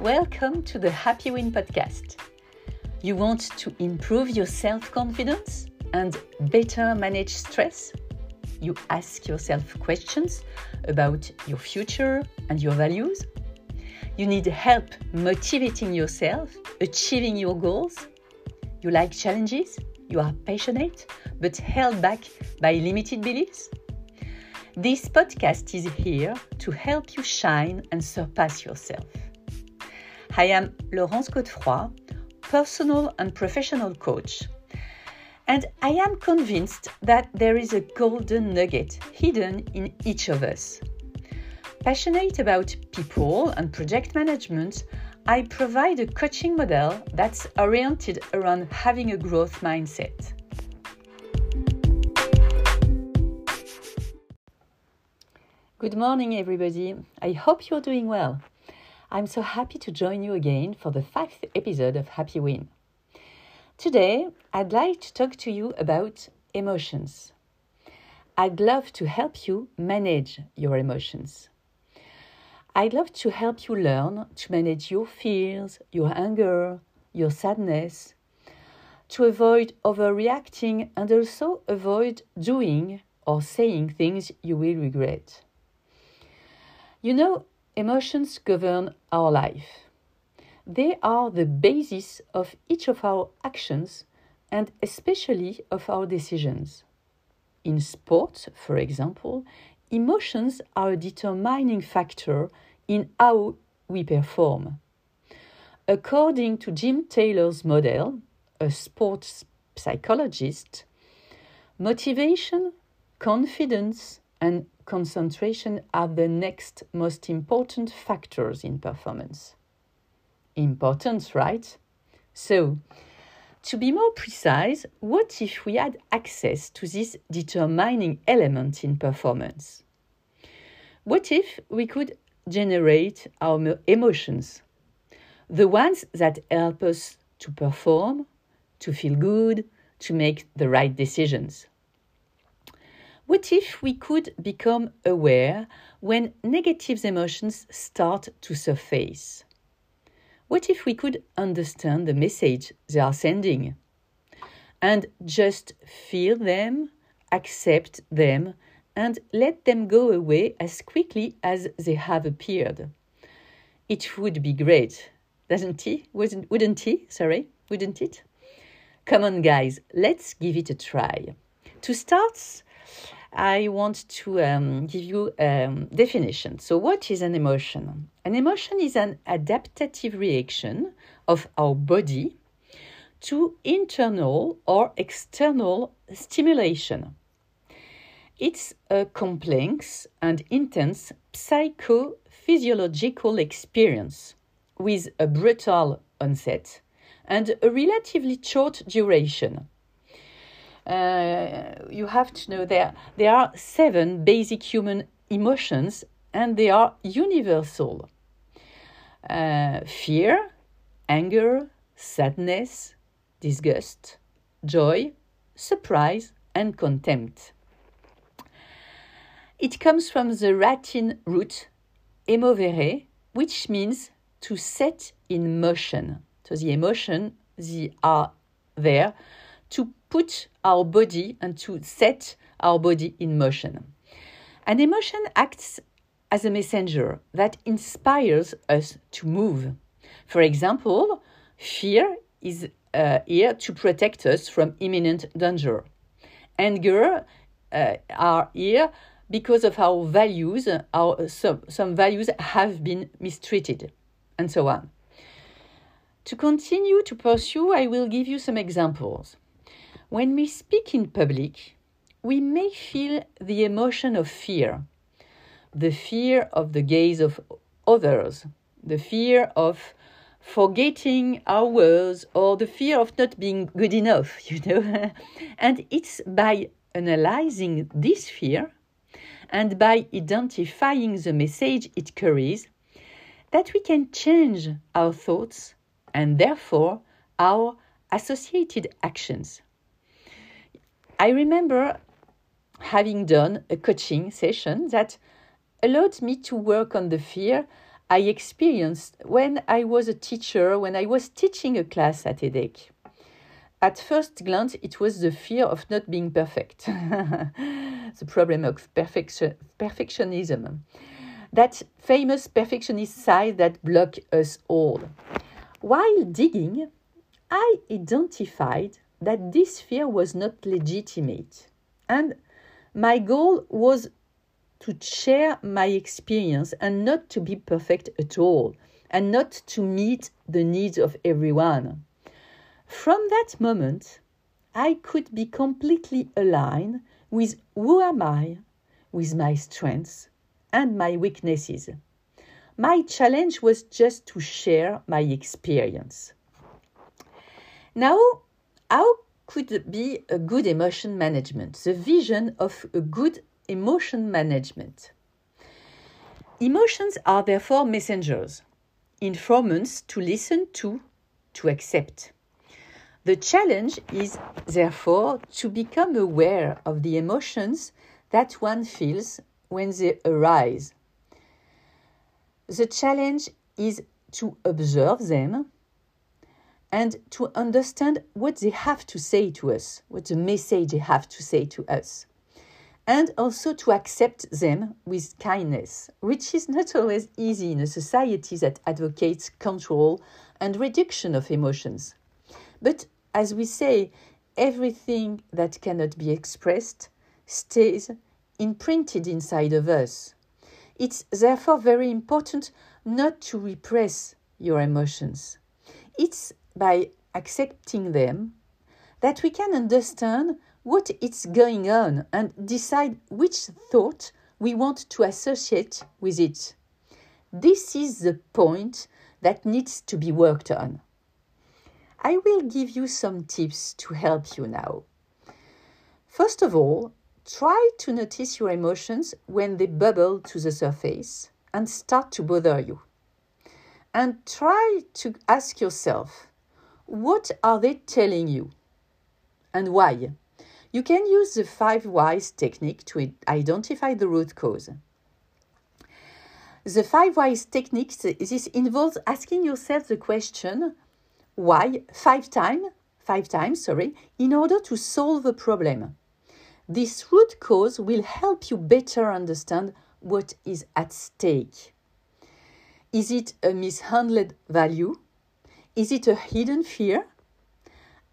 Welcome to the Happy Win podcast. You want to improve your self confidence and better manage stress? You ask yourself questions about your future and your values? You need help motivating yourself, achieving your goals? You like challenges? You are passionate but held back by limited beliefs? This podcast is here to help you shine and surpass yourself. I am Laurence Godefroy, personal and professional coach. And I am convinced that there is a golden nugget hidden in each of us. Passionate about people and project management, I provide a coaching model that's oriented around having a growth mindset. Good morning, everybody. I hope you're doing well. I'm so happy to join you again for the fifth episode of Happy Win. Today, I'd like to talk to you about emotions. I'd love to help you manage your emotions. I'd love to help you learn to manage your fears, your anger, your sadness, to avoid overreacting and also avoid doing or saying things you will regret. You know, Emotions govern our life. They are the basis of each of our actions and especially of our decisions. In sports, for example, emotions are a determining factor in how we perform. According to Jim Taylor's model, a sports psychologist, motivation, confidence, and concentration are the next most important factors in performance. Importance, right? So, to be more precise, what if we had access to this determining element in performance? What if we could generate our emotions, the ones that help us to perform, to feel good, to make the right decisions? What if we could become aware when negative emotions start to surface? What if we could understand the message they are sending and just feel them, accept them, and let them go away as quickly as they have appeared? It would be great, doesn't it? Wouldn't, wouldn't it? Sorry, wouldn't it? Come on, guys, let's give it a try. To start, I want to um, give you a um, definition. So, what is an emotion? An emotion is an adaptive reaction of our body to internal or external stimulation. It's a complex and intense psychophysiological experience with a brutal onset and a relatively short duration you have to know there there are seven basic human emotions and they are universal. Uh, fear anger sadness disgust joy surprise and contempt. It comes from the latin root emovere which means to set in motion. So the emotion they are there to put our body and to set our body in motion. An emotion acts as a messenger that inspires us to move. For example, fear is uh, here to protect us from imminent danger. Anger uh, are here because of our values, our, some, some values have been mistreated, and so on. To continue to pursue, I will give you some examples. When we speak in public, we may feel the emotion of fear, the fear of the gaze of others, the fear of forgetting our words, or the fear of not being good enough, you know. and it's by analyzing this fear and by identifying the message it carries that we can change our thoughts and therefore our associated actions. I remember having done a coaching session that allowed me to work on the fear I experienced when I was a teacher, when I was teaching a class at EDHEC. At first glance, it was the fear of not being perfect, the problem of perfection, perfectionism. That famous perfectionist side that blocks us all. While digging, I identified that this fear was not legitimate, and my goal was to share my experience and not to be perfect at all, and not to meet the needs of everyone. From that moment, I could be completely aligned with who am I, with my strengths and my weaknesses. My challenge was just to share my experience. Now, how could be a good emotion management? The vision of a good emotion management. Emotions are therefore messengers, informants to listen to, to accept. The challenge is, therefore, to become aware of the emotions that one feels when they arise. The challenge is to observe them and to understand what they have to say to us, what the message they have to say to us, and also to accept them with kindness, which is not always easy in a society that advocates control and reduction of emotions. But as we say, everything that cannot be expressed stays imprinted inside of us. It's therefore very important not to repress your emotions. It's by accepting them that we can understand what is going on and decide which thought we want to associate with it. This is the point that needs to be worked on. I will give you some tips to help you now. First of all, try to notice your emotions when they bubble to the surface and start to bother you. And try to ask yourself, what are they telling you? And why? You can use the five whys technique to identify the root cause. The five whys technique this involves asking yourself the question why five times five times sorry in order to solve a problem this root cause will help you better understand what is at stake is it a mishandled value is it a hidden fear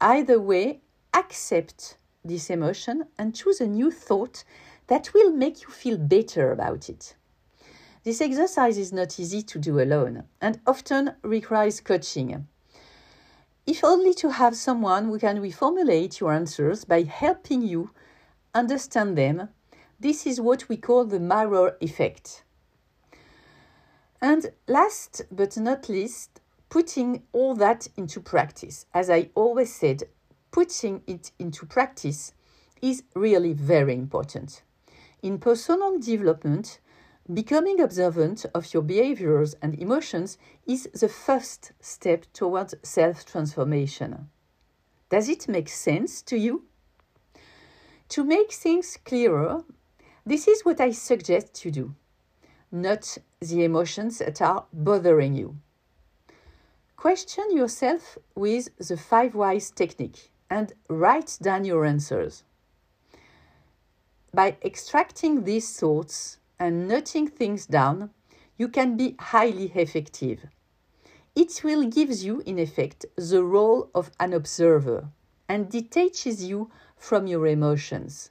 either way accept this emotion and choose a new thought that will make you feel better about it this exercise is not easy to do alone and often requires coaching if only to have someone who can reformulate your answers by helping you understand them. This is what we call the mirror effect. And last but not least, putting all that into practice. As I always said, putting it into practice is really very important. In personal development, Becoming observant of your behaviors and emotions is the first step towards self transformation. Does it make sense to you? To make things clearer, this is what I suggest you do. Not the emotions that are bothering you. Question yourself with the five whys technique and write down your answers. By extracting these thoughts and noting things down, you can be highly effective. It will give you, in effect, the role of an observer and detaches you from your emotions.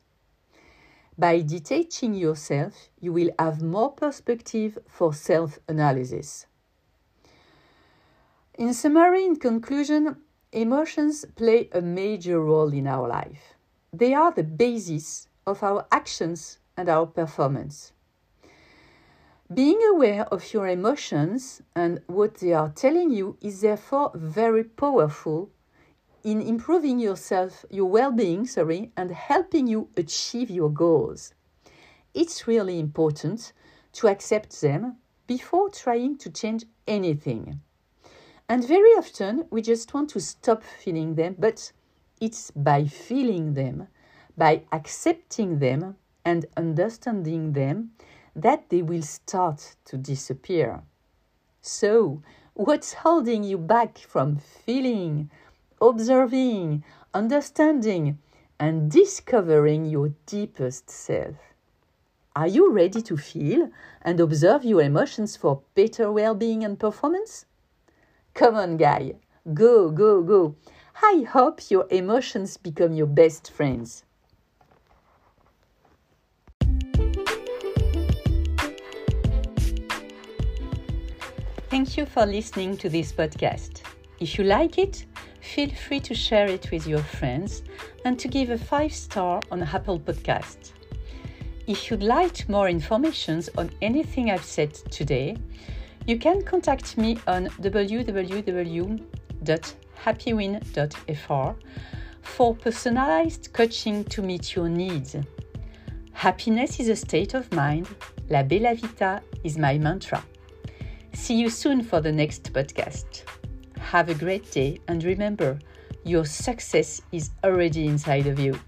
By detaching yourself, you will have more perspective for self analysis. In summary, in conclusion, emotions play a major role in our life. They are the basis of our actions and our performance. Being aware of your emotions and what they are telling you is therefore very powerful in improving yourself, your well-being, sorry, and helping you achieve your goals. It's really important to accept them before trying to change anything. And very often we just want to stop feeling them, but it's by feeling them, by accepting them and understanding them that they will start to disappear. So, what's holding you back from feeling, observing, understanding, and discovering your deepest self? Are you ready to feel and observe your emotions for better well being and performance? Come on, guy, go, go, go. I hope your emotions become your best friends. Thank you for listening to this podcast. If you like it, feel free to share it with your friends and to give a five star on Apple Podcast. If you'd like more information on anything I've said today, you can contact me on www.happywin.fr for personalized coaching to meet your needs. Happiness is a state of mind. La Bella Vita is my mantra. See you soon for the next podcast. Have a great day and remember, your success is already inside of you.